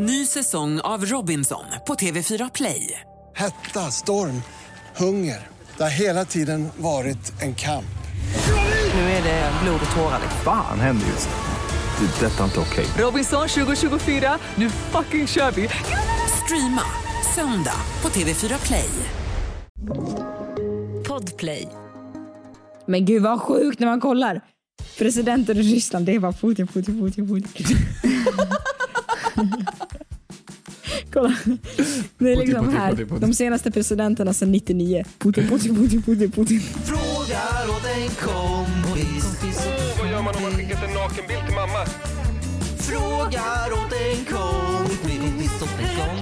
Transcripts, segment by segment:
Ny säsong av Robinson på TV4 Play. Hetta, storm, hunger. Det har hela tiden varit en kamp. Nu är det blod och tårar. Fan händer just nu. Det. är Detta är inte okej. Robinson 2024, nu fucking kör vi! Streama söndag på TV4 Play. Podplay. Men gud vad sjukt när man kollar. Presidenten i Ryssland, det är bara Putin, Putin, Putin, Putin. Kolla. Det är liksom Putin, här, Putin, de senaste presidenterna sedan 99. Putin, Putin, Putin, Putin, Putin. Frågar åt en kompis. Vad gör man om man skickat en nakenbild till mamma? Frågar åt en kompis.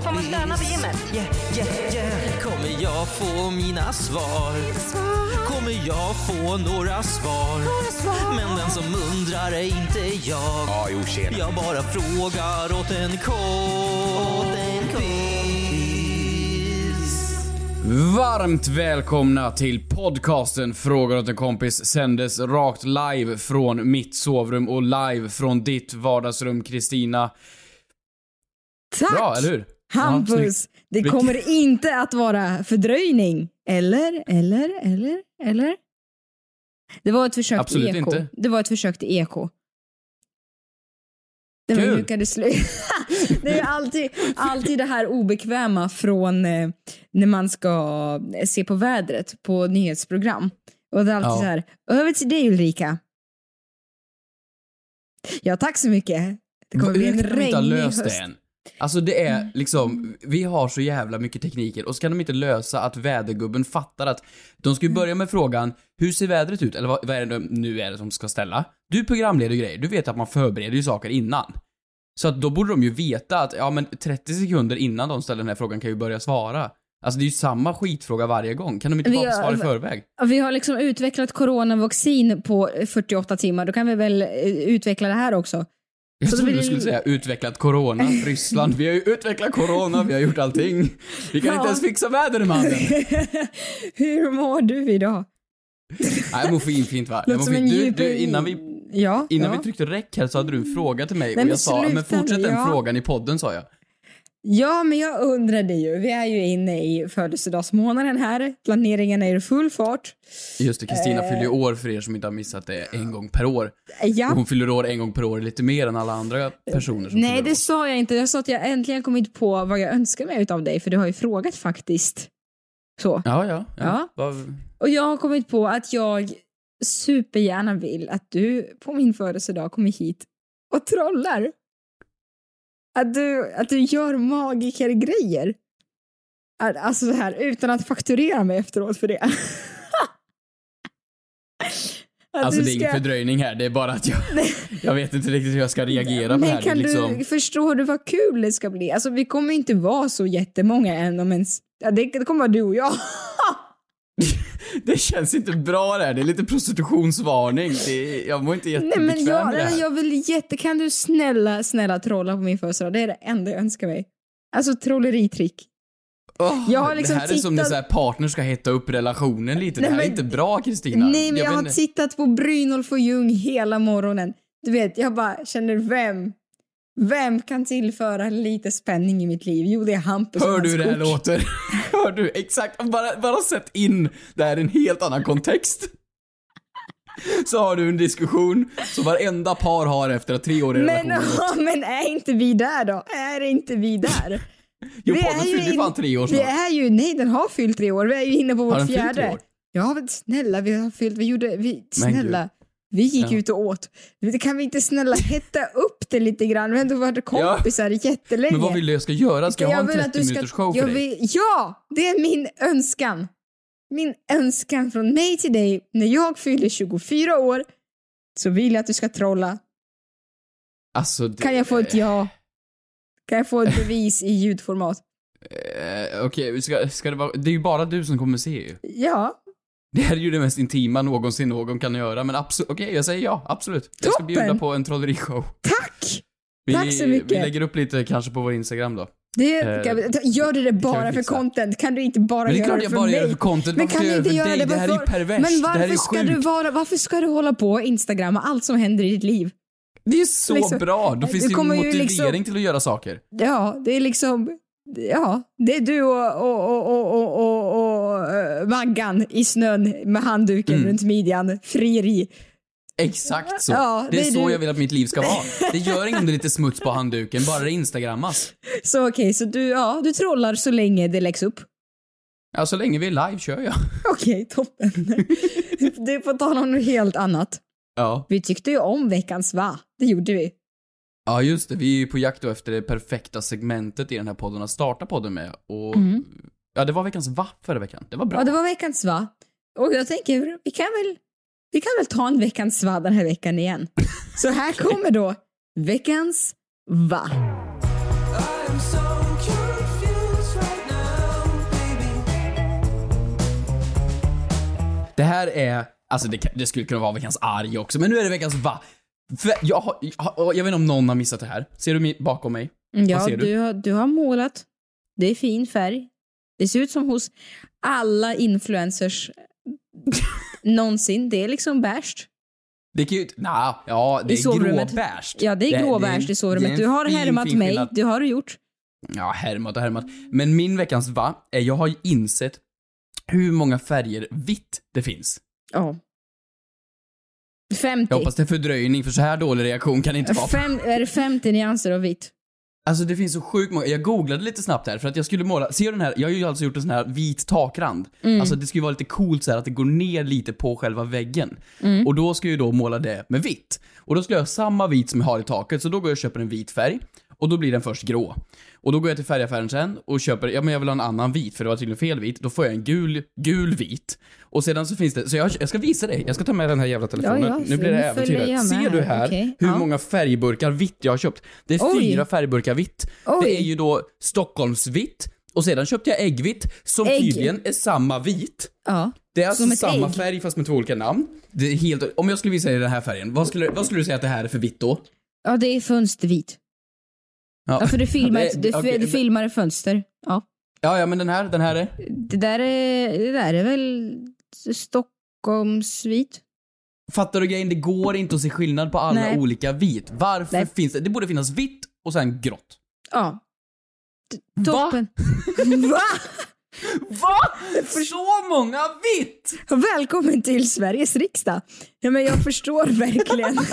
Får man stöna på gymmet? Yeah, yeah, yeah. Kommer jag få mina svar? Kommer jag få några svar? Men den som undrar är inte jag. Jag bara frågar åt en kompis. Varmt välkomna till podcasten Frågar åt en kompis sändes rakt live från mitt sovrum och live från ditt vardagsrum Kristina. Tack! Bra, eller hur? Ja, Hampus, snyggt. det kommer inte att vara fördröjning. Eller, eller, eller, eller? Det var ett försök Absolut till eko. inte. Det var ett försök till eko. Det var Kul. lyckades sluta. det är alltid, alltid det här obekväma från eh, när man ska se på vädret på nyhetsprogram. Och det är alltid Ja. så här, över till dig Ulrika. Ja, tack så mycket. Det kommer bli en regnig höst. det än? Alltså det är liksom, vi har så jävla mycket tekniker och så kan de inte lösa att vädergubben fattar att de ska ju börja med frågan, hur ser vädret ut? Eller vad, vad är det de- nu är det som ska ställa? Du programleder ju grejer, du vet att man förbereder ju saker innan. Så att då borde de ju veta att, ja men 30 sekunder innan de ställer den här frågan kan ju börja svara. Alltså det är ju samma skitfråga varje gång, kan de inte bara svara i förväg? Vi har liksom utvecklat coronavaccin på 48 timmar. Då kan vi väl eh, utveckla det här också. Jag Så trodde blir du skulle säga utvecklat corona, Ryssland, vi har ju utvecklat corona, vi har gjort allting. Vi kan Ja. inte ens fixa vädermannen. Hur mår du idag? Nej, jag mår fint, fint va? Jag mår fint. Du, du, innan vi, Ja, innan ja. vi tryckte räck här så hade du en fråga till mig Nej, och jag sa, men fortsätt den frågan i podden sa jag. Ja, men jag undrade ju. Vi är ju inne i födelsedagsmånaden här. Planeringen är i full fart. Just det, Kristina Eh. fyller ju år för er som inte har missat det en gång per år. Ja. Hon fyller år en gång per år lite mer än alla andra personer som Nej, det år. sa jag inte. Jag sa att jag äntligen kommit på vad jag önskar mig av dig, för du har ju frågat faktiskt. Så. Ja, ja. ja. Ja. Och jag har kommit på att jag supergärna vill att du på min födelsedag kommer hit och trollar. Att du, att du gör magikergrejer. Alltså så här, utan att fakturera mig efteråt för det. Alltså det är ingen ska- fördröjning här, det är bara att jag, jag vet inte riktigt hur jag ska reagera på Men här. Det är kan liksom... du, förstår du vad kul det ska bli? Alltså vi kommer inte vara så jättemånga än om ens... Det kommer vara du och jag. Det känns inte bra det här, det är lite prostitutionsvarning. Det är, jag mår inte Nej jättebekväm men jag, med det här. jag vill jätte... Kan du snälla, snälla trolla på min födelsedag? Det är det enda jag önskar mig. Alltså trolleritrick. Åh, jag har liksom det här är som när tittat- så här partner ska hetta upp relationen lite. Nej, det här är men- inte bra Kristina. Nej men jag, vet har tittat på Brynolf och Ljung hela morgonen. Du vet, jag bara känner vem? Vem kan tillföra lite spänning i mitt liv? Jo, det är Hampus Hör du hur det här låter? Hör du? Exakt. Bara, bara sätt in det här i en helt annan kontext. Så har du en diskussion som varenda par har efter att tre år i Men, relation har gått. men är inte vi där då? Är inte vi där? Jo, Vi podden är ju fan tre år Vi snart. är ju, nej den har fyllt tre år. Vi är ju inne på Har vårt den fyllt tre fjärde. år? Ja men snälla, vi har fyllt, vi gjorde, vi, snälla. Vi gick Ja. ut och åt. Kan vi inte snälla hetta upp det lite grann? Vi har ändå varit kompisar jättelänge. Men vad vill du jag ska göra? Ska jag, ha en vill att 30 du ska- minuters show för jag dig? vill, Ja! Det är min önskan. Min önskan från mig till dig. När jag fyller 24 år så vill jag att du ska trolla. Alltså, det... Kan jag få ett ja? Kan jag få ett bevis i ljudformat? Eh, Okej, ska, ska det vara... Det är ju bara du som kommer se ju. Ja. Det här är ju det mest intima någonsin någon kan göra, men absolut, okej jag säger ja, absolut. Jag ska Toppen. bjuda på en trollerishow. Tack! Vi, Tack så mycket. Vi lägger upp lite kanske på vår Instagram då. Det, Eh, gör du det bara för content? Kan du inte bara Men det är göra klart det jag för bara mig? gör det för content, Men varför kan du jag inte göra göra för det dig? bara Det här är ju för- perverst, Men det här är varför ska sjukt. du vara, varför ska du hålla på Instagram och allt som händer i ditt liv? Det är så Liksom, bra! Då finns du det ju kommer ju motivering liksom- till att göra saker. Ja, det är liksom... Ja, det är du och, och, och, och, och, och, eh, Maggan i snön med handduken Mm. runt midjan. Frieri. Exakt så. Ja, det det är så du. jag vill att mitt liv ska vara. Det gör inget om det är lite smuts på handduken, bara det instagrammas. Så okej, så du, ja, du trollar så länge det läggs upp. Ja, så länge vi är live kör jag. Okej, toppen. du får tala om något helt annat. Ja. Vi tyckte ju om veckans va? Det gjorde vi. Ja, just det. Vi är ju på jakt efter det perfekta segmentet i den här podden att starta podden med. Och ja, det var veckans va förra veckan. Det var bra. Mm. Ja, det var veckans va. Och jag tänker, vi kan väl, vi kan väl ta en veckans va den här veckan igen. Så här kommer då veckans va. Det här är, alltså det, det skulle kunna vara veckans arg också, men nu är det veckans va. För jag, har, jag, har- jag vet inte om någon har missat det här. Ser du bakom mig? Ja, Vad ser du? du? har, du har målat. Det är fin färg. Det ser ut som hos alla influencers någonsin. Det är liksom beige. Det ju inte, nah, ja, det I är gråbärst. Ja, det är gråbeige i är sovrummet. Du har fin, härmat fin mig. skillnad. Det har du gjort. Ja, härmat och härmat. Men min veckans va är, jag har insett hur många färger vitt det finns. Ja. 50. Jag hoppas det är fördröjning, för så här dålig reaktion kan det inte vara. Fem, är det 50 nyanser av vitt? Alltså det finns så sjukt många, jag googlade lite snabbt här för att jag skulle måla, ser du den här, jag har ju alltså gjort en sån här vit takrand. Mm. Alltså det ska ju vara lite coolt så här att det går ner lite på själva väggen. Mm. Och då ska jag ju då måla det med vitt. Och då skulle jag ha samma vit som jag har i taket, så då går jag och köper en vit färg. Och då blir den först grå. Och då går jag till färgaffären sen och köper, ja men jag vill ha en annan vit för det var tydligen fel vit. Då får jag en gul, gul vit. Och sedan så finns det, så jag, jag ska visa dig, jag ska ta med den här jävla telefonen. Ja, ja, nu blir det nu följer äventyr. jag Ser du här, okej. hur Ja. många färgburkar vitt jag har köpt? Det är Oj. fyra färgburkar vitt. Oj. Det är ju då Stockholmsvitt. Och sedan köpte jag äggvitt, som Ägg. tydligen är samma vit. Ja. Det är alltså samma ägg. färg fast med två olika namn. Det är helt, om jag skulle visa dig den här färgen, vad skulle, vad skulle du säga att det här är för vitt då? Ja, det är fönstervit. Ja, för det filmar, ett, det, okej, det filmar ett fönster. Ja. Ja, ja, men den här, den här är? Det där är, det där är väl Stockholmsvit? Fattar du grejen? Det går inte att se skillnad på alla Nej. olika vit. Varför Nej. finns det? Det borde finnas vitt och sen grått. Ja. T- Toppen. Va? Va? Så många vitt! Välkommen till Sveriges riksdag. Ja, men jag förstår verkligen.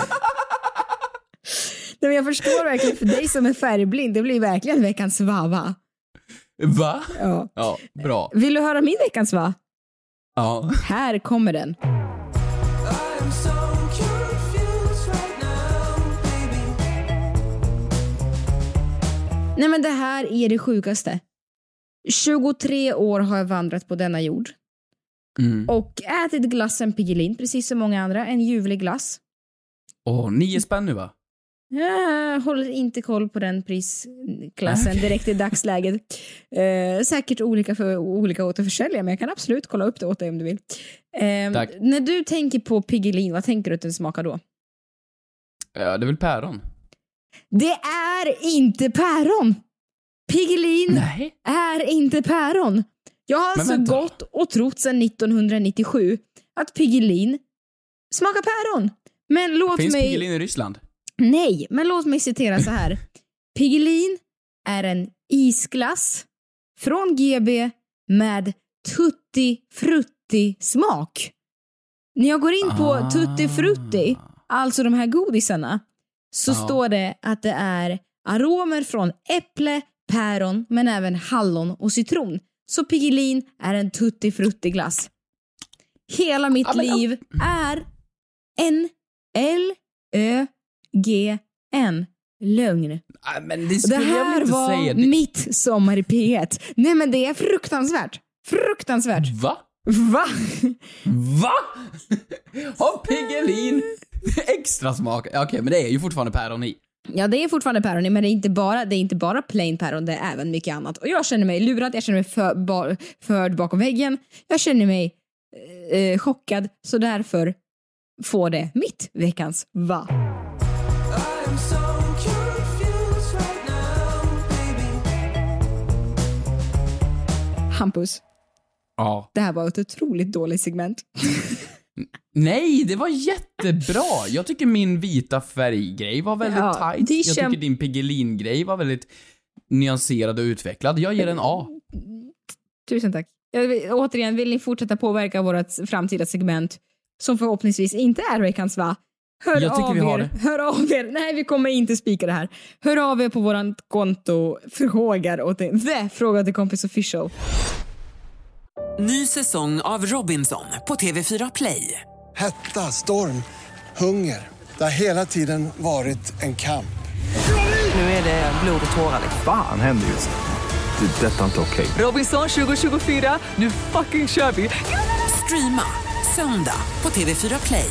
Men jag förstår verkligen för dig som är färgblind. Det blir verkligen veckans va-va. Va? Ja. Ja, bra. Vill du höra min veckans va? Ja. Här kommer den. Nej men det här är det sjukaste. 23 år har jag vandrat på denna jord Mm. och ätit glassen Piggelin, precis som många andra. En ljuvlig glass. Åh, nio spänn nu va? Jag håller inte koll på den prisklassen direkt i dagsläget. Eh, säkert olika för olika återförsäljare, men jag kan absolut kolla upp det åt dig om du vill. Eh, Tack. när du tänker på Piggelin, vad tänker du att den smakar då? Ja, det är väl päron? Det är inte päron! Piggelin Nej. är inte päron. Jag har alltså gått och trott sedan 1997 att Piggelin smakar päron. Men låt Finns mig... Piggelin i Ryssland? Nej, men låt mig citera så här. Piggelin är en isglass från GB med tutti frutti smak. När jag går in på Ah. tutti frutti, alltså de här godisarna, så Ja. står det att det är aromer från äpple, päron, men även hallon och citron. Så Piggelin är en tutti frutti glass. Hela mitt Ja, men- liv är en L Ö G N lögn. Nej, men det Det jag här inte var säga. Det... mitt sommar i P1. Nej men det är fruktansvärt. Fruktansvärt. Va? Va? Va? Har Piggelin extra smak? Okej, men det är ju fortfarande päron i. Ja det är fortfarande päron i, men det är inte bara, det är inte bara plain päron, det är även mycket annat. Och jag känner mig lurad, jag känner mig för, ba, förd bakom väggen. Jag känner mig eh, chockad, så därför får det mitt veckans va. Hampus, Ja. det här var ett otroligt dåligt segment. Nej, det var jättebra! Jag tycker min vita färggrej var väldigt Ja, tight. Jag kämp- tycker din Piggelin-grej var väldigt nyanserad och utvecklad. Jag ger en A. Tusen tack. Vill, återigen, vill ni fortsätta påverka vårt framtida segment som förhoppningsvis inte är veckans va? Hör Jag tycker av vi har er. det. Hör av er. Nej, vi kommer inte spika det här. Hör av er på vårt konto. Frågar åt en, the, fråga till kompis official. Ny säsong av Robinson på TV4 Play. Hetta, storm, hunger. Det har hela tiden varit en kamp. Nu är det blod och tårar. liksom. Fan händer just nu. Det. är Detta är inte okej. Robinson 2024, nu fucking kör vi! Streama söndag på TV4 Play.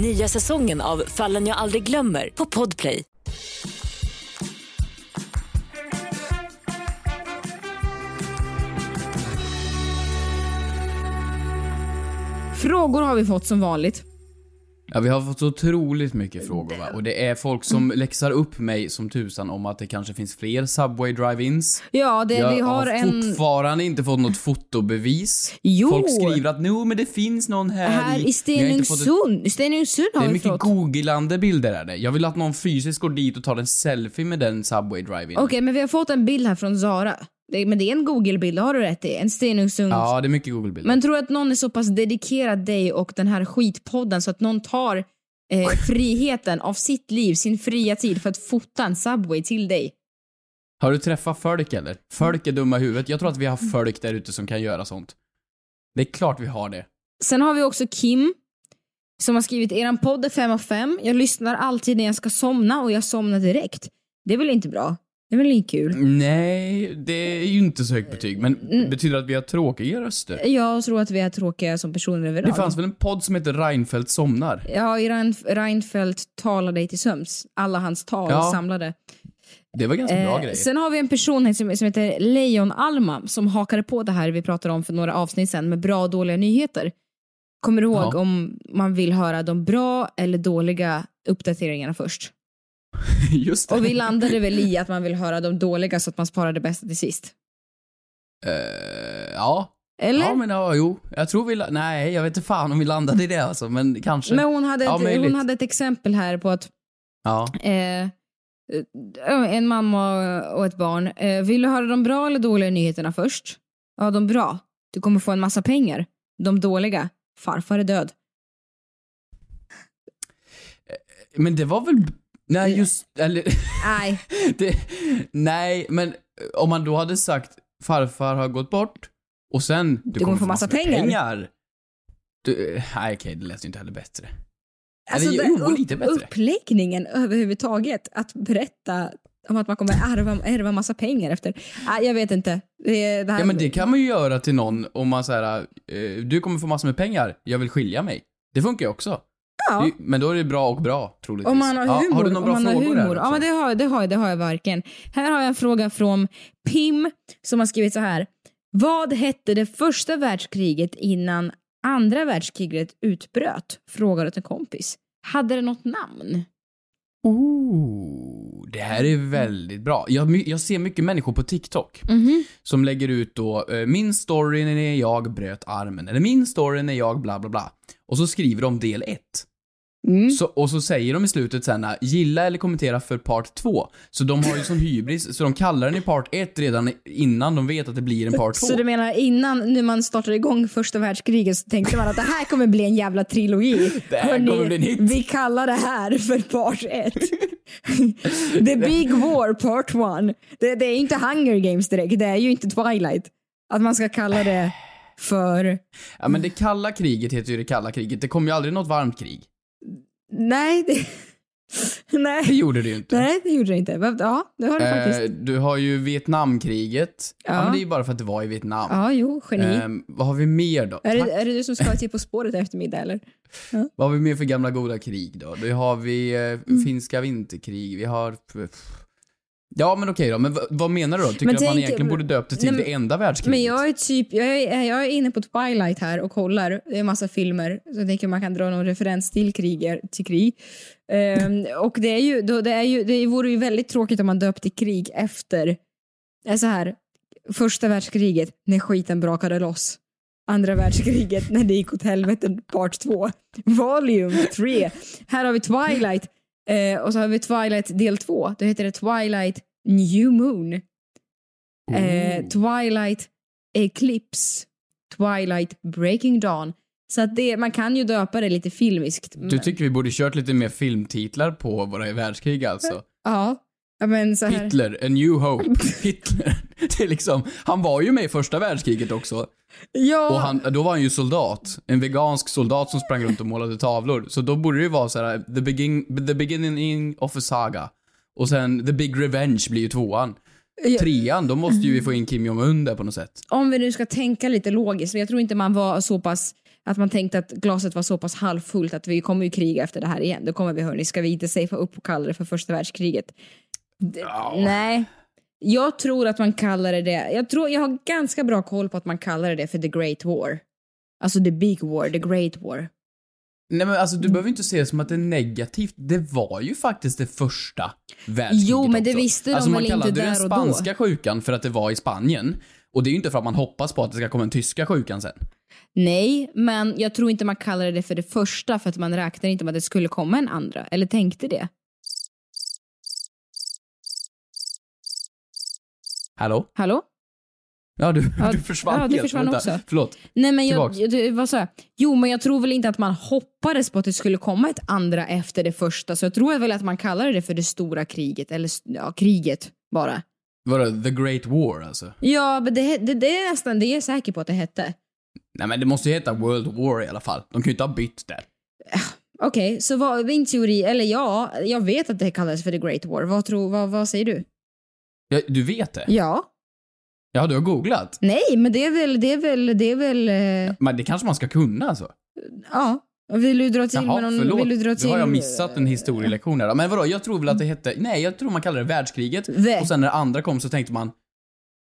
Nya säsongen av Fallen jag aldrig glömmer på Podplay. Frågor har vi fått som vanligt. Ja, vi har fått så otroligt mycket frågor va? Och det är folk som läxar upp mig som tusan om att det kanske finns fler Subway drive-ins. Ja, det, Jag vi har, har en... fortfarande inte fått något fotobevis. Jo. Folk skriver att no, men det finns någon här, Här i jag har ett- Stenungsund. I Stenungsund Det har är vi mycket fått. googlande bilder är det. Jag vill att någon fysiskt går dit och tar en selfie med den Subway drive-in. Okej, men vi har fått en bild här från Zara. Det, men det är en Google-bild, har du rätt i. En Stenungsund. Ja, det är mycket Google-bilder. Men tror du att någon är så pass dedikerad dig och den här skitpodden så att någon tar eh, friheten av sitt liv, sin fria tid för att fota en Subway till dig? Har du träffat folk eller? Folk är dumma i huvudet. Jag tror att vi har folk där ute som kan göra sånt. Det är klart vi har det. Sen har vi också Kim som har skrivit eran podd är 5 av 5. Jag lyssnar alltid när jag ska somna och jag somnar direkt. Det är väl inte bra? Det är väl inte kul? Nej, det är ju inte så högt betyg, men Mm. betyder det att vi har tråkiga röster? Jag tror att vi är tråkiga som personer överlag. Det fanns väl en podd som heter Reinfeldt somnar? Ja, Rein- Reinfeldt talar dig till sömns. Alla hans tal Ja. samlade. Det var ganska bra Eh, grejer. sen har vi en person som, som heter Leon Alma som hakade på det här vi pratade om för några avsnitt sen med bra och dåliga nyheter. Kommer du ihåg Ja. om man vill höra de bra eller dåliga uppdateringarna först? Just det. Och vi landade väl i att man vill höra de dåliga så att man sparar det bästa till sist. Eh, ja. Eller? Ja, men ja, jo. Jag tror vi... Nej, jag vet inte fan om vi landade i det alltså, men kanske. Men hon hade, Ja, ett, möjligt. hon hade ett exempel här på att Ja. eh, en mamma och ett barn. Eh, vill du höra de bra eller dåliga nyheterna först? Ja, de bra. Du kommer få en massa pengar. De dåliga. Farfar är död. Men det var väl... Nej, just... Eller... Nej. det, nej, men om man då hade sagt farfar har gått bort och sen du, kommer få massa pengar. pengar. Du, nej okej, det lät ju inte heller bättre. Alltså, Eller jo, lite bättre. Uppläggningen överhuvudtaget. Att berätta om att man kommer ärva, ärva massa pengar efter. Nej, jag vet inte. Det, det här, Ja men det kan man ju göra till någon om man säger eh, du kommer få massor med pengar, jag vill skilja mig. Det funkar ju också. Ja. Men då är det bra och bra, troligtvis. Om man har Ja, humor. har du några bra man frågor humor. Ja, men det har, det, har, det har jag verkligen. Här har jag en fråga från Pim som har skrivit så här. Vad hette det första världskriget innan andra världskriget utbröt? Frågar åt en kompis. Hade det något namn? Ooh, det här är väldigt bra. Jag, jag ser mycket människor på TikTok Mhm. som lägger ut då eh, min story när jag bröt armen, eller min story när jag bla bla bla. Och så skriver de del 1. Mm. Så, och så säger de i slutet sen äh, gilla eller kommentera för part 2. Så de har ju sån hybris, så de kallar den i part 1 redan innan de vet att det blir en part 2. Så du menar innan när man startade igång första världskriget så tänkte man att det här kommer bli en jävla trilogi. Det här Hörni, kommer bli en hit. Vi kallar det här för part 1. The Big War part 1. Det, det är inte Hunger Games direkt, det är ju inte Twilight. Att man ska kalla det för... Ja men det kalla kriget heter ju det kalla kriget, det kommer ju aldrig något varmt krig. Nej, det... Nej. Det gjorde det ju inte. Nej, det gjorde det inte. Ja, det har det Eh, faktiskt. du har ju Vietnamkriget. Ja. Ja. men det är ju bara för att det var i Vietnam. Ja, jo, geni. Ehm, vad har vi mer då? är, det, är det du som ska till På spåret i eftermiddag eller? Vad har vi mer för gamla goda krig då? Då har vi eh, Mm. finska vinterkrig, vi har... Ja men okej då, men v- vad menar du då? Tycker Men du att man egentligen borde döpt det till Nej, det enda världskriget? Men jag är typ, jag är, jag är inne på Twilight här och kollar. Det är en massa filmer. Så jag tänker man kan dra någon referens till kriger, till krig. Ehm, och det är ju, då, det är ju, det vore ju väldigt tråkigt om man döpte krig efter, är så här, första världskriget när skiten brakade loss. Andra världskriget när det gick åt helvete, part 2. Volume 3. Här har vi Twilight. Eh, och så har vi Twilight del 2. Då heter det Twilight New Moon. Eh, Twilight Eclipse. Twilight Breaking Dawn. Så att det, man kan ju döpa det lite filmiskt. Du tycker vi borde kört lite mer filmtitlar på våra världskrig alltså? Ja. Men. Hitler, A New Hope, Hitler. Det är liksom, han var ju med i första världskriget också. Ja. Och han, då var han ju soldat. En vegansk soldat som sprang runt och målade tavlor. Så då borde det ju vara så här: the, begin, the beginning of a saga. Och sen the big revenge blir ju tvåan. Ja. Trean, då måste ju vi få in Kim Jong-Un där på något sätt. Om vi nu ska tänka lite logiskt, jag tror inte man var så pass att man tänkte att glaset var så pass halvfullt att vi kommer ju kriga efter det här igen. Då kommer vi hörni, ska vi inte safea upp och kalla det för första världskriget? D- Nej. Jag tror att man kallar det det. Jag, tror, jag har ganska bra koll på att man kallar det för the great war. Alltså the big war, the great war. Nej men alltså du behöver inte se det som att det är negativt. Det var ju faktiskt det första världskriget Jo, men det också. visste de alltså, man väl inte kallade där den och då? spanska sjukan för att det var i Spanien. Och det är ju inte för att man hoppas på att det ska komma en tyska sjukan sen. Nej, men jag tror inte man kallar det för det första för att man räknar inte med att det skulle komma en andra. Eller tänkte det. Hallå? Hallå? Ja, du, Ja, du försvann ja, helt. försvann Vänta. också. Förlåt. Nej men jag, Tillbaks. jag, det- vad sa jag? Jo men jag tror väl inte att man hoppades på att det skulle komma ett andra efter det första så jag tror väl att man kallar det för det stora kriget eller ja, kriget bara. Vadå, the great war alltså? Ja men det, det, det är nästan det är jag säker på att det hette. Nej men det måste ju heta World War i alla fall. De kan ju inte ha bytt där. Okej, så vad, min teori, eller ja, jag vet att det kallades för the great war. Vad, tror, vad, vad säger du? Ja, du vet det? Ja. Ja, du har googlat? Nej, men det är väl, det är väl, det är väl, eh, Men det kanske man ska kunna alltså? ja. Vill du dra till med Jaha, någon, förlåt. vill du dra till... Då har jag missat en historielektion här. Men vadå, jag tror väl att det hette, nej jag tror man kallade det världskriget. Vä- Och sen när andra kom så tänkte man,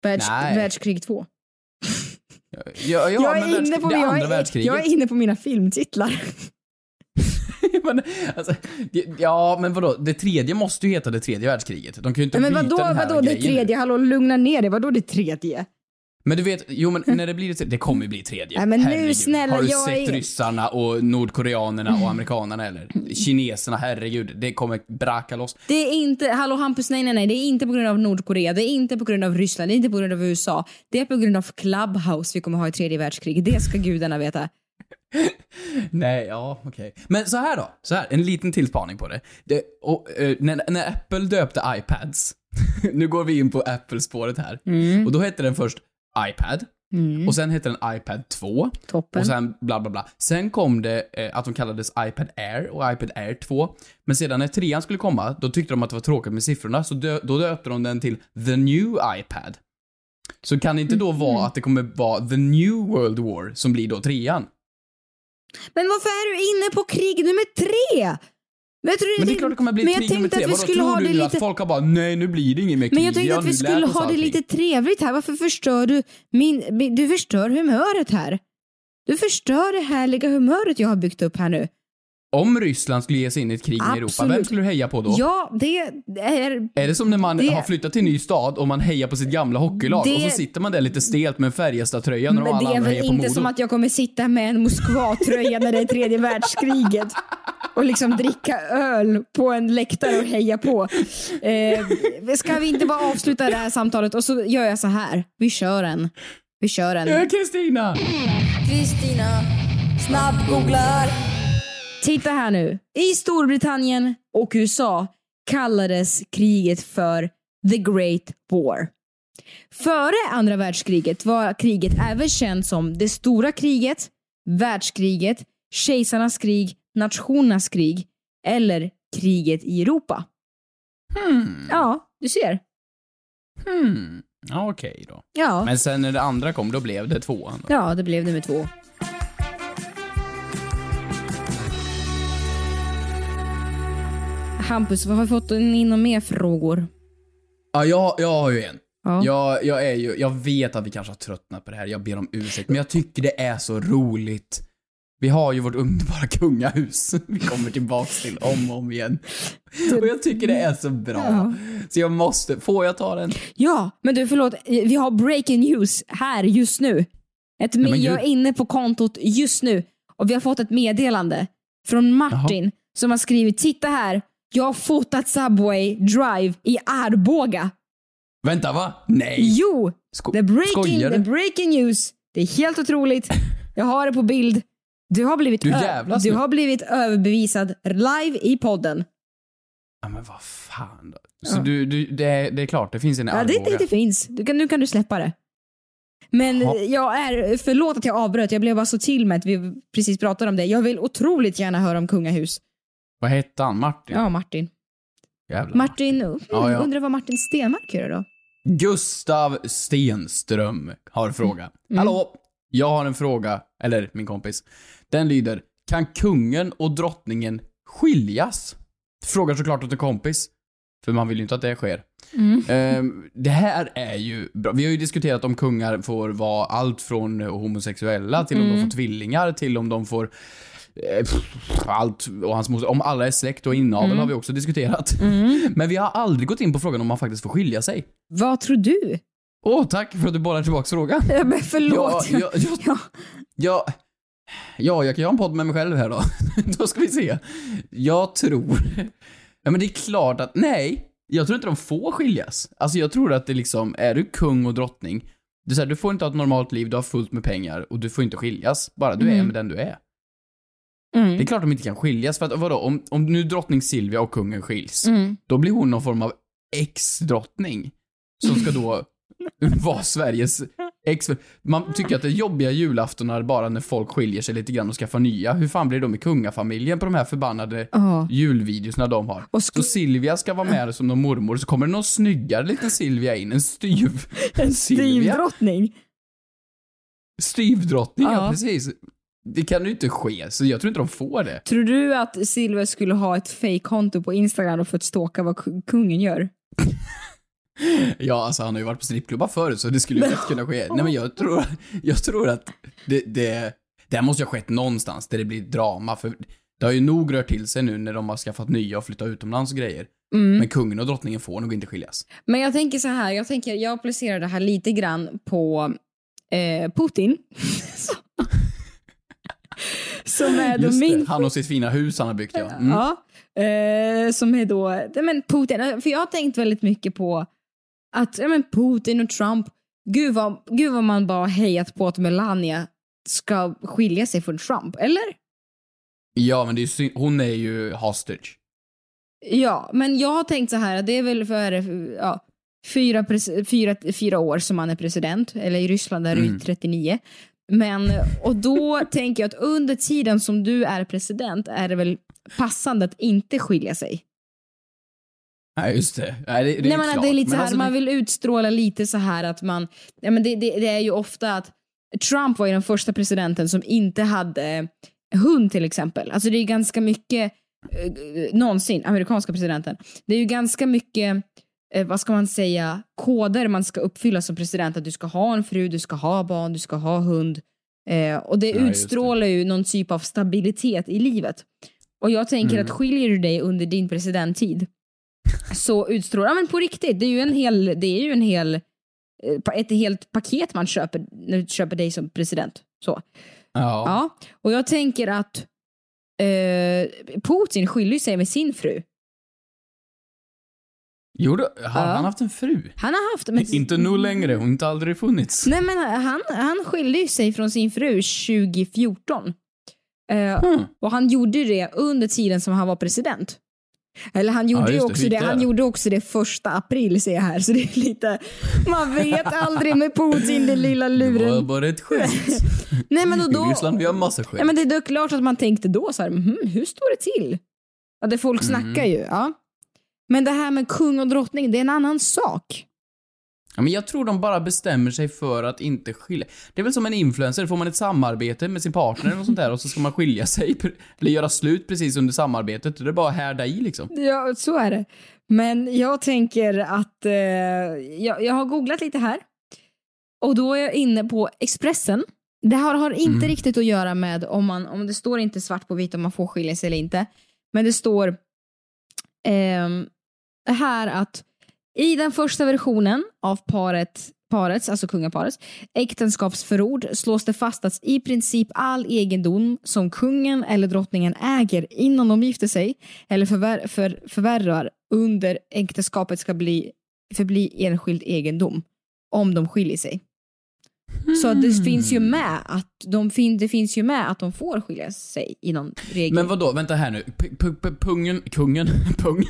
Världs, Nej. världskrig 2. ja, ja jag, är inne på, det jag, är, jag är inne på mina filmtitlar. men, alltså, det- ja, men vadå, det tredje måste ju heta det tredje världskriget. De kan ju inte men vadå, den här vadå det grejen nu. tredje? Hallå, lugna ner dig. Vadå det tredje? Men du vet, jo men när det blir det tredje, det kommer ju bli tredje. Nej, men nu, snälla, Har du jag sett är- ryssarna och nordkoreanerna och amerikanerna eller? Kineserna, herregud. Det kommer braka loss. Det är inte, hallå Hampus, nej nej nej, det är inte på grund av Nordkorea, det är inte på grund av Ryssland, det är inte på grund av USA. Det är på grund av Clubhouse vi kommer ha i tredje världskriget. Det ska gudarna veta. Nej, ja, okej. Men så här då, så här, en liten tillspaning på det. det och, eh, när, när Apple döpte iPads, nu går vi in på Apple-spåret här, Mm. och då hette den först iPad, Mm. och sen hette den iPad 2, Toppen. och sen bla bla bla. Sen kom det eh, att de kallades iPad Air och iPad Air 2, men sedan när trean skulle komma, då tyckte de att det var tråkigt med siffrorna, så dö, då döpte de den till The New iPad. Så kan det inte då Mm. vara att det kommer vara The New World War som blir då trean? Men varför är du inne på krig nummer tre? Men, jag tror Men det är klart det kommer bli krig nummer tänkte tre. att vi Vadå, skulle tror ha du lite... att folk har bara nej nu blir det inget mer krig. Men jag tänkte att vi skulle ha det allting." lite trevligt här. Varför förstör du min- Du förstör humöret här. Du förstör det härliga humöret jag har byggt upp här nu. Om Ryssland skulle ge sig in i ett krig med Europa, Absolut. vem skulle du heja på då? Ja, det är... Är det som när man Det- har flyttat till en ny stad och man hejar på sitt gamla hockeylag Det- och så sitter man där lite stelt med en Färjestad-tröja när Men alla det är andra väl hejar på inte Modo. som att jag kommer sitta med en Moskva-tröja när det är tredje världskriget och liksom dricka öl på en läktare och heja på. Eh, ska vi inte bara avsluta det här samtalet och så gör jag så här. Vi kör en. Vi kör en. Kristina! Kristina snabbgooglar. Titta här nu. I Storbritannien och USA kallades kriget för The Great War. Före andra världskriget var kriget även känt som det stora kriget, världskriget, kejsarnas krig, nationernas krig eller kriget i Europa. Hmm. Ja, du ser. Hmm. Okej då. Ja, Men sen när det andra kom, då blev det tvåan. då. ja det blev nummer två. Hampus, vad har vi fått in några mer frågor? Ja, jag, jag har ju en. Ja. Jag, jag är ju, jag vet att vi kanske har tröttnat på det här, jag ber om ursäkt, men jag tycker det är så roligt. Vi har ju vårt underbara kungahus, vi kommer tillbaks till om och om igen. Och jag tycker det är så bra. Ja. Så jag måste, får jag ta den? Ja, men du förlåt, vi har breaking news här just nu. Ett gud. jag är inne på kontot just nu och vi har fått ett meddelande från Martin som har skrivit “Titta här, jag har fotat Subway Drive i Arboga”. Vänta va? Nej! Jo! Sko- the, breaking, the breaking news. Det är helt otroligt. Jag har det på bild. Du har blivit, Du jävlas du har blivit överbevisad live i podden. Ja men vad fan då. Så du, du, det, är, det är klart, det finns en i Ja, det, Arboga. det, det finns. Du kan, nu kan du släppa det. Men Ja. jag är, förlåt att jag avbröt, jag blev bara så till med att vi precis pratade om det. Jag vill otroligt gärna höra om kungahus. Vad hette han? Martin? Ja, Martin. Jävlar. Martin, mm, Ja, ja. undrar vad Martin Stenmark gör då? Gustav Stenström har en fråga. Mm. Hallå! Jag har en fråga, eller min kompis. Den lyder, kan kungen och drottningen skiljas? Frågar såklart åt en kompis. För man vill ju inte att det sker. Mm. Ehm, det här är ju bra. Vi har ju diskuterat om kungar får vara allt från homosexuella till om Mm. de får tvillingar till om de får allt och hans moster. Om alla är släkt och inavel Mm. har vi också diskuterat. Men vi har aldrig gått in på frågan om man faktiskt får skilja sig. Vad tror du? Åh, tack för att du bollar tillbaka frågan. Ja, men förlåt. Ja, ja, ja. Ja. Ja, ja, jag kan göra en podd med mig själv här då. då ska vi se. Jag tror... Ja, men det är klart att, nej. Jag tror inte de får skiljas. Alltså jag tror att det liksom, är du kung och drottning, är så här, du får inte ha ett normalt liv, du har fullt med pengar och du får inte skiljas. Bara du är Mm. med den du är. Mm. Det är klart de inte kan skiljas, för att vadå, om, om nu drottning Silvia och kungen skiljs, Mm. då blir hon någon form av ex-drottning. Som ska då vara Sveriges ex... Man tycker att det är jobbiga julaftonar bara när folk skiljer sig lite grann och skaffar nya. Hur fan blir det då med kungafamiljen på de här förbannade Ja. julvideosna de har? Och Så Silvia ska vara med som någon mormor, så kommer det någon snyggare liten Silvia in, en styv... En styvdrottning. Styvdrottning, ja. Ja. precis. Det kan ju inte ske, så jag tror inte de får det. Tror du att Silver skulle ha ett fake-konto på Instagram och fått stalka vad ku- kungen gör? Ja, alltså han har ju varit på strippklubbar förut så det skulle ju lätt kunna ske. Nej men jag tror, jag tror att det, det, det här måste ju ha skett någonstans där det blir drama för det har ju nog rört till sig nu när de har skaffat nya och flyttat utomlands och grejer. Mm. Men kungen och drottningen får nog inte skiljas. Men jag tänker så här, jag tänker, jag applicerar det här lite grann på eh, Putin. som är då Just min... det, han och sitt fina hus han har byggt ja. Mm. Ja. Eh, som är då, men Putin, för jag har tänkt väldigt mycket på att ja, men Putin och Trump, gud vad, gud vad man bara hejat på att Melania ska skilja sig från Trump, eller? Ja men det är synd, hon är ju hostage. Ja, men jag har tänkt så här det är väl för ja, fyra, fyra, fyra år som han är president, eller i Ryssland är det Mm. 39. Men, och då tänker jag att under tiden som du är president är det väl passande att inte skilja sig. Nej just det. Nej, det, det är Nej, men klart. det är lite så här, alltså, man vill utstråla lite så här att man, ja men det, det, det är ju ofta att Trump var ju den första presidenten som inte hade hund till exempel. Alltså det är ganska mycket, eh, någonsin, amerikanska presidenten, det är ju ganska mycket, eh, vad ska man säga, koder man ska uppfylla som president. Att du ska ha en fru, du ska ha barn, du ska ha hund. Eh, och det Ja, just det. utstrålar ju någon typ av stabilitet i livet. Och jag tänker Mm. att skiljer du dig under din presidenttid så utstrålar, ja men på riktigt, det är ju en hel, det är ju en hel, eh, ett helt paket man köper när du köper dig som president. Så. Ja. Ja, och jag tänker att eh, Putin skiljer sig med sin fru. Jo, då, har Ja. han haft en fru? Han har haft... Men, Inte nu längre, hon har inte aldrig funnits. Nej men han, han skilde sig från sin fru 2014. Eh, Hmm. Och han gjorde det under tiden som han var president. Eller han gjorde Ja, det, också det, han gjorde också det första april ser jag här, så det är lite, man vet aldrig med Putin, den lilla Det var luren. bara ett skämt. Nej men och I då, Ryssland vi har massa skämt. ja, men det är då klart att man tänkte då så här, "Mhm, hur står det till? Ja, det folk Mm. snackar ju. Ja. Men det här med kung och drottning, det är en annan sak. Ja, men jag tror de bara bestämmer sig för att inte skilja. Det är väl som en influencer, får man ett samarbete med sin partner och sånt där och så ska man skilja sig, eller göra slut precis under samarbetet. Det är bara att härda i liksom. Ja, så är det. Men jag tänker att eh, jag, jag har googlat lite här och då är jag inne på Expressen. Det här har inte Mm. riktigt att göra med om man, om det står inte svart på vitt om man får skilja sig eller inte. Men det står det här att i den första versionen av paret, parets, alltså kungaparets, äktenskapsförord slås det fast att i princip all egendom som kungen eller drottningen äger innan de gifter sig eller förvär, för, förvärvar under äktenskapet ska bli, förbli enskild egendom om de skiljer sig. Så att det finns ju med att de fin, det finns ju med att de får skilja sig i någon regel. Men vad då? vänta här nu. P- pungen, kungen, pung,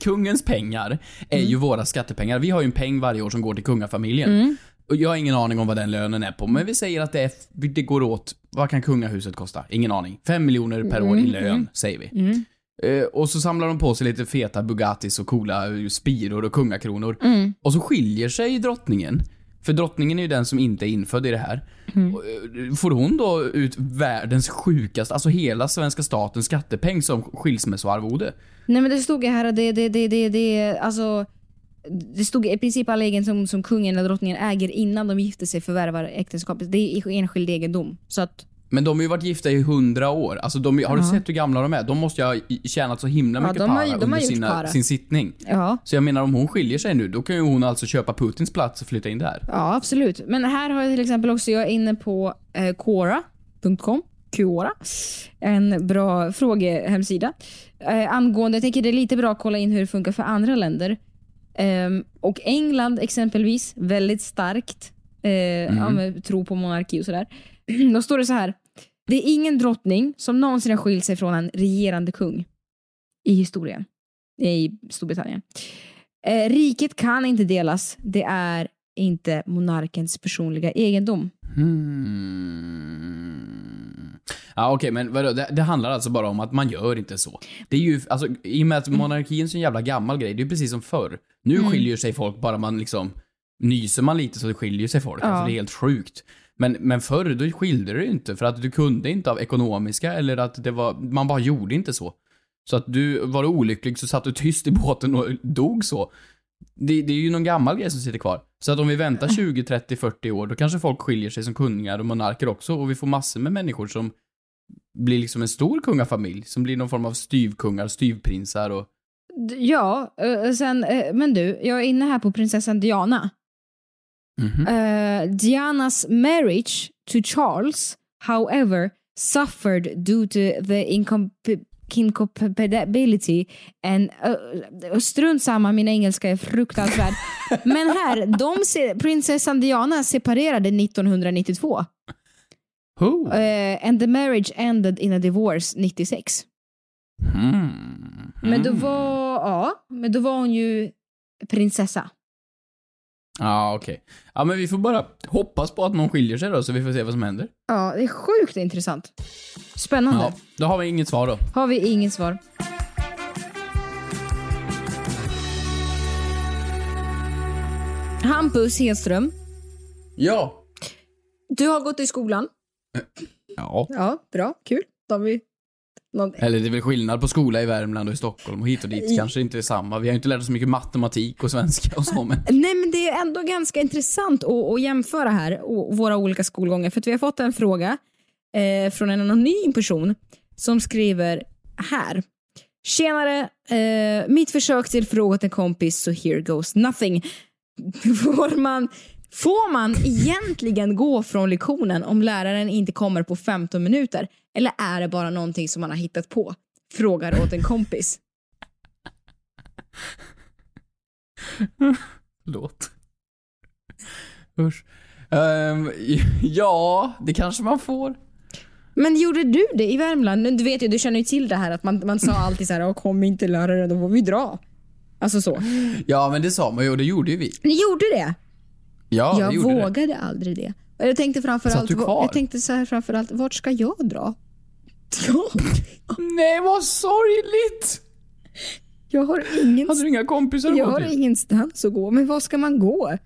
kungens pengar är ju våra skattepengar. Vi har ju en peng varje år som går till kungafamiljen. Mm. Och jag har ingen aning om vad den lönen är på, men vi säger att det, är, det går åt, vad kan kungahuset kosta? Ingen aning. Fem miljoner per år i Mm, lön, mm. säger vi. Mm. Eh, och så samlar de på sig lite feta Bugattis och coola eh, spiror och kungakronor. Mm. Och så skiljer sig drottningen. För drottningen är ju den som inte är infödd i det här. Mm. Eh, Får hon då ut världens sjukaste, alltså hela svenska statens skattepeng som skilsmässoarvode? Nej men det stod ju här det, det, det, det, det, alltså, det stod i princip all egen som, som kungen eller drottningen äger innan de gifter sig förvärvar äktenskapet. Det är enskild egendom. Så att, Men de har ju varit gifta i hundra år. Alltså de, har du Ja. sett hur gamla de är? De måste ju ha tjänat så himla Ja, mycket de har para de under sina, para. sin sittning. ja. Så jag menar om hon skiljer sig nu, då kan ju hon alltså köpa Putins plats och flytta in där. ja, absolut. Men här har jag till exempel också, jag är inne på eh, Quora.com. Quora. En bra frågehemsida. Eh, angående, jag tänker det är lite bra att kolla in hur det funkar för andra länder. Ehm, och England exempelvis, väldigt starkt. Eh, ja, med tro på monarki och sådär. Då står det så här. Det är ingen drottning som någonsin har skilt sig från en regerande kung i historien. I Storbritannien. Eh, riket kan inte delas. Det är inte monarkens personliga egendom. Hmm. Ja okej, men vadå? Det, det handlar alltså bara om att man gör inte så. Det är ju, alltså i och med att monarkin är en jävla gammal grej, det är ju precis som förr. Nu Mm. skiljer sig folk bara man liksom, nyser man lite så det skiljer sig folk. Ja. Alltså det är helt sjukt. Men, men förr, då skilde det inte för att du kunde inte av ekonomiska eller att det var, man bara gjorde inte så. Så att du, var du olycklig så satt du tyst i båten och dog så. Det, det är ju någon gammal grej som sitter kvar. Så att om vi väntar 20, 30, 40 år, då kanske folk skiljer sig som kungar och monarker också och vi får massor med människor som blir liksom en stor kungafamilj, som blir någon form av styvkungar, styvprinsar och... Ja, eh, sen, eh, men du, jag är inne här på prinsessan Diana. Mhm. Eh, Dianas marriage to Charles, however, suffered due to the incomp- incompatibility and... Uh, strunt samma, min engelska är fruktansvärd. Men här, de se- prinsessan Diana separerade 1992. Who? Eh, and the marriage ended in a divorce 96. Hmm. Men då Mm. var, ja, men då var hon ju prinsessa. Ja, okej. Ja, men vi får bara hoppas på att någon skiljer sig då, så vi får se vad som händer. Ja, det är sjukt intressant. Spännande. Ja, då har vi inget svar då. Har vi inget svar. Hampus Hedström, Ja. du har gått i skolan. Ja. Ja, bra, kul. Då har vi någon... Eller det är väl skillnad på skola i Värmland och i Stockholm och hit och dit kanske inte är samma. Vi har inte lärt oss så mycket matematik och svenska och så, men... Nej, men det är ändå ganska intressant att, att jämföra här och våra olika skolgångar. För att vi har fått en fråga eh, från en anonym person som skriver här. Tjenare, eh, mitt försök till fråga till en kompis så here goes nothing. Får man, får man egentligen gå från lektionen om läraren inte kommer på 15 minuter? Eller är det bara någonting som man har hittat på? Frågar åt en kompis. Förlåt. Usch. Ehm, ja, det kanske man får. Men gjorde du det i Värmland? Du vet ju, du känner ju till det här att man, man sa alltid så här, "Åh, kom inte lärare, då får vi dra. Alltså så. Ja, men det sa man ju och det gjorde ju vi. Ni gjorde det? Ja, jag vi gjorde det. vågade aldrig det. Jag tänkte framförallt, jag tänkte så här framförallt, vart ska jag dra? Nej, vad sorgligt! Jag har ingen... Hade du inga kompisar att Jag gå har till? ingenstans att gå. Men var ska man gå?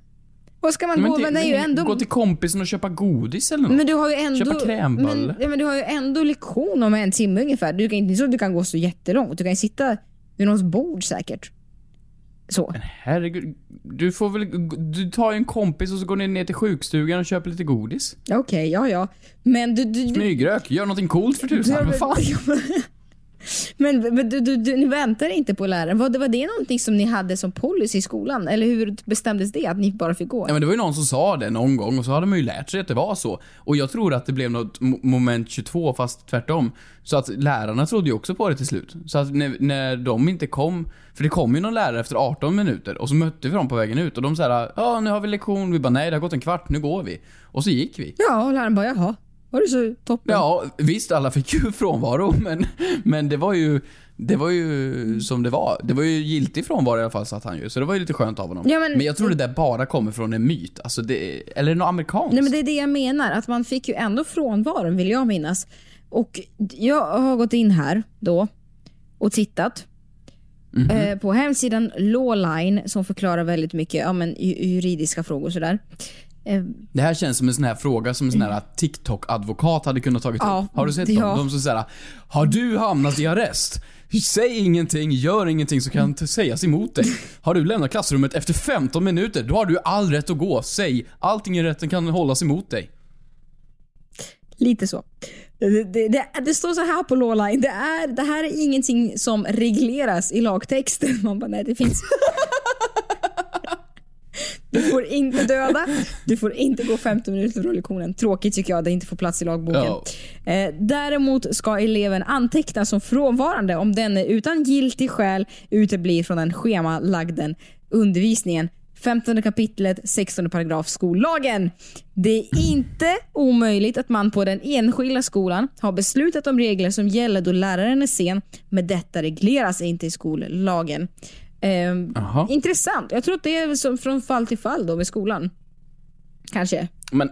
Var ska man Nej, gå? men Men det är ju men ändå... Gå till kompisen och köpa godis eller något. Men du har ju ändå... Köpa krämballe. Men, ja, men du har ju ändå lektion om en timme ungefär. Du kan inte så att du kan gå så jättelångt. Du kan ju sitta vid någons bord säkert. Så. Herregud, du får väl... Du tar ju en kompis och så går ni ner till sjukstugan och köper lite godis. Okej, ja ja. Men du... du, du Smygrök, gör någonting coolt för tusan. Vad fan? Men, men du, du, du, ni väntar inte på läraren. Var det, var det någonting som ni hade som policy i skolan? Eller hur bestämdes det att ni bara fick gå? Ja men det var ju någon som sa det någon gång och så hade man ju lärt sig att det var så. Och jag tror att det blev något mo- moment 22 fast tvärtom. Så att lärarna trodde ju också på det till slut. Så att när, när de inte kom, för det kom ju någon lärare efter 18 minuter och så mötte vi dem på vägen ut och de sa ja nu har vi lektion. Vi bara nej det har gått en kvart, nu går vi. Och så gick vi. Ja, och läraren bara jaha. Var det så toppen? Ja, visst alla fick ju frånvaro men, men det var ju det var ju som det var. Det var ju giltig frånvaro i alla fall satt han ju. Så det var ju lite skönt av honom. Ja, men- jag tror det där bara kommer från en myt. Alltså det, eller något amerikanskt? Nej men det är det jag menar, att man fick ju ändå frånvaron vill jag minnas. Och jag har gått in här då och tittat Mhm. eh, på hemsidan Lawline som förklarar väldigt mycket ja, men, ju- juridiska frågor och sådär. Eh, Det här känns som en sån här fråga som en sån här TikTok-advokat hade kunnat tagit Ja, upp. Har du sett ja. dem? De som säger Har du hamnat i arrest? Säg ingenting, gör ingenting så kan det sägas emot dig. Har du lämnat klassrummet efter 15 minuter, då har du all rätt att gå. Säg, allting i rätten kan hållas emot dig. Lite så. Det, det, det, det står så här på Lawline, det, är, det här är ingenting som regleras i lagtexten. Man bara, nej det finns. Du får inte döda, du får inte gå 15 minuter från lektionen. Tråkigt tycker jag, det inte får plats i lagboken. Eh, däremot ska eleven antecknas som frånvarande om den utan giltig skäl uteblir från den schemalagden undervisningen. 15 kapitlet, 16 paragraf skollagen. Det är inte omöjligt att man på den enskilda skolan har beslutat om regler som gäller då läraren är sen, men detta regleras inte i skollagen. Jaha. intressant. Jag tror att det är som från fall till fall då med skolan. Kanske. Men...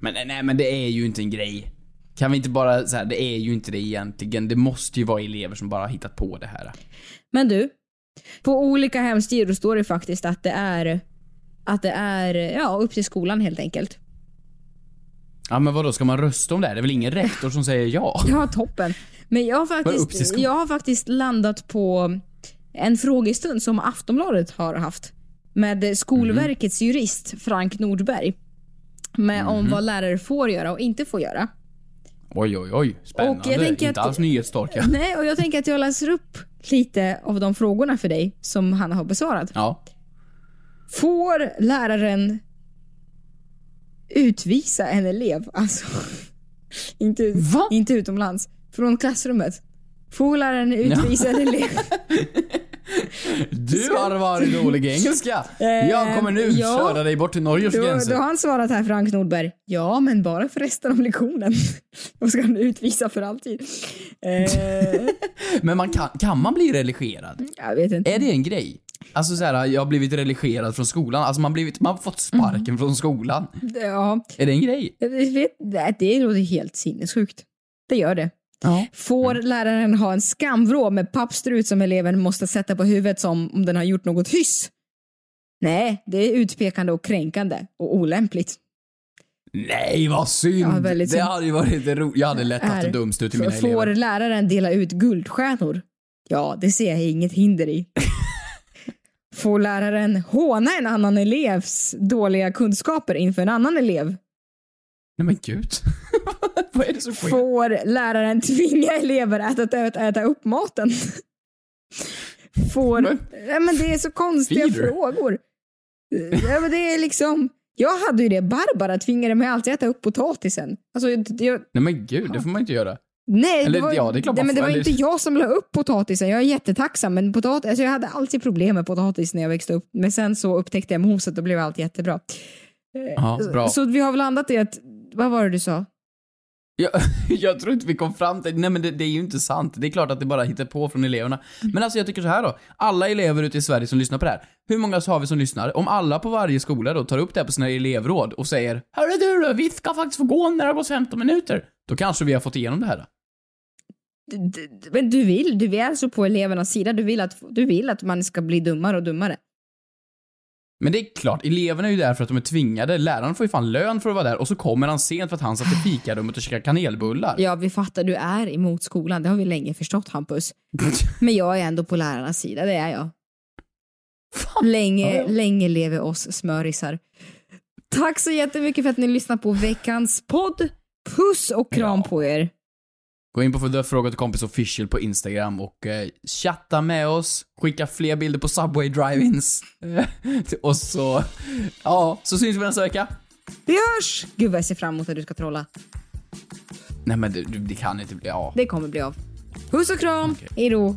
Men nej men det är ju inte en grej. Kan vi inte bara så här, det är ju inte det egentligen. Det måste ju vara elever som bara har hittat på det här. Men du, på olika hemsidor står det faktiskt att det är att det är ja, upp till skolan helt enkelt. Ja men vadå, ska man rösta om det här? Det är väl ingen rektor som säger ja? Ja, toppen. Men jag har faktiskt, jag har faktiskt landat på en frågestund som Aftonbladet har haft med Skolverkets Mhm. jurist Frank Nordberg. Med om vad lärare får göra och inte får göra. Oj oj oj, spännande. Och jag tänker inte att- alls nyhetstorka. Nej, och jag tänker att jag läser upp lite av de frågorna för dig som han har besvarat. Ja. Får läraren utvisa en elev, alltså inte, Va? inte utomlands, från klassrummet? Får läraren utvisa en elev? Du har varit dålig i engelska. Jag kommer nu Eh, ja. köra dig bort till Norges Då, gränser. då har han svarat här Frank Nordberg. Ja, men bara för resten av lektionen. Och ska han utvisa för alltid. Eh, Men man kan, kan man bli religerad? jag vet inte. Är det en grej? Alltså så här, jag har blivit religerad från skolan. Alltså man, blivit, man har fått sparken Mm. från skolan. Ja, Är det en grej? jag vet, det, det låter helt sinnessjukt. Det gör det. Ja. Får läraren ha en skamvrå med pappstrut som eleven måste sätta på huvudet som om den har gjort något hyss? Nej, det är utpekande och kränkande och olämpligt. Nej, vad synd! Ja, det synd. hade ju varit roligt. Jag hade lätt haft en dumstut till mina Får elever. läraren dela ut guldstjärnor? Ja, det ser jag inget hinder i. Får läraren håna en annan elevs dåliga kunskaper inför en annan elev? Nej men gud. vad är det som sker? Får läraren tvinga elever att äta, att äta upp maten? Får... Men- Ja, men det är så konstiga Feeder. frågor. Ja, men det är liksom... Jag hade ju det. Barbara tvingade mig alltid äta upp potatisen. Alltså, jag, Nej men gud, det får man inte göra. Nej, Eller, det var, ja, det nej, men det var eller- inte jag som la upp potatisen. Jag är jättetacksam, men potat, alltså jag hade alltid problem med potatis när jag växte upp. Men sen så upptäckte jag moset och blev allt jättebra. Ja, bra. Så vi har väl landat i att, vad var det du sa? Jag, jag tror inte vi kom fram till, nej men det, det är ju inte sant. Det är klart att det bara hittar på från eleverna. Men alltså jag tycker så här då. Alla elever ute i Sverige som lyssnar på det här. Hur många har vi som lyssnar? Om alla på varje skola då tar upp det här på sina elevråd och säger Hörru du då, vi ska faktiskt få gå när det har gått 15 minuter. Då kanske vi har fått igenom det här. d- d- Men du vill, du är alltså på elevernas sida. Du vill, att, du vill att man ska bli dummare och dummare. Men det är klart, eleverna är ju där för att de är tvingade. Läraren får ju fan lön för att vara där och så kommer han sent för att han satt i fikarummet och käkade kanelbullar. Ja, vi fattar, du är emot skolan. Det har vi länge förstått, Hampus. Men jag är ändå på lärarnas sida, det är jag. Länge, länge lever oss smörisar. Tack så jättemycket för att ni lyssnar på veckans podd. Puss och kram på er. Gå in på För Fråga till kompis official på Instagram och eh, chatta med oss, skicka fler bilder på Subway drive-ins. och så, ja, så syns vi nästa vecka. Vi hörs! Gud vad jag ser fram emot att du ska trolla. Nej men det, det kan inte bli, ja. Det kommer bli av. Puss och kram, hejdå.